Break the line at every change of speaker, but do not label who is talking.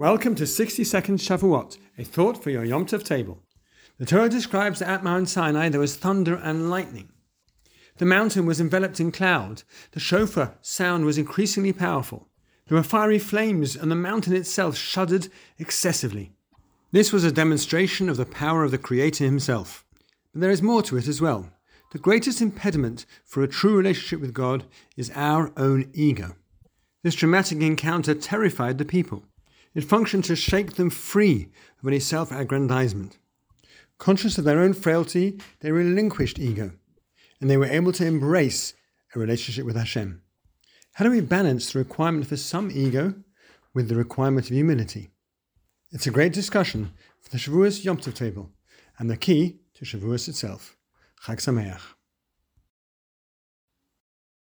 Welcome to 60 Seconds Shavuot, a thought for your Yom Tov table. The Torah describes that at Mount Sinai there was thunder and lightning. The mountain was enveloped in cloud. The shofar sound was increasingly powerful. There were fiery flames, and the mountain itself shuddered excessively. This was a demonstration of the power of the Creator Himself. But there is more to it as well. The greatest impediment for a true relationship with God is our own ego. This dramatic encounter terrified the people. It functioned to shake them free of any self aggrandizement. Conscious of their own frailty, they relinquished ego, and they were able to embrace a relationship with Hashem. How do we balance the requirement for some ego with the requirement of humility? It's a great discussion for the Shavuos Yom Tov table and the key to Shavuos itself. Chag Sameach.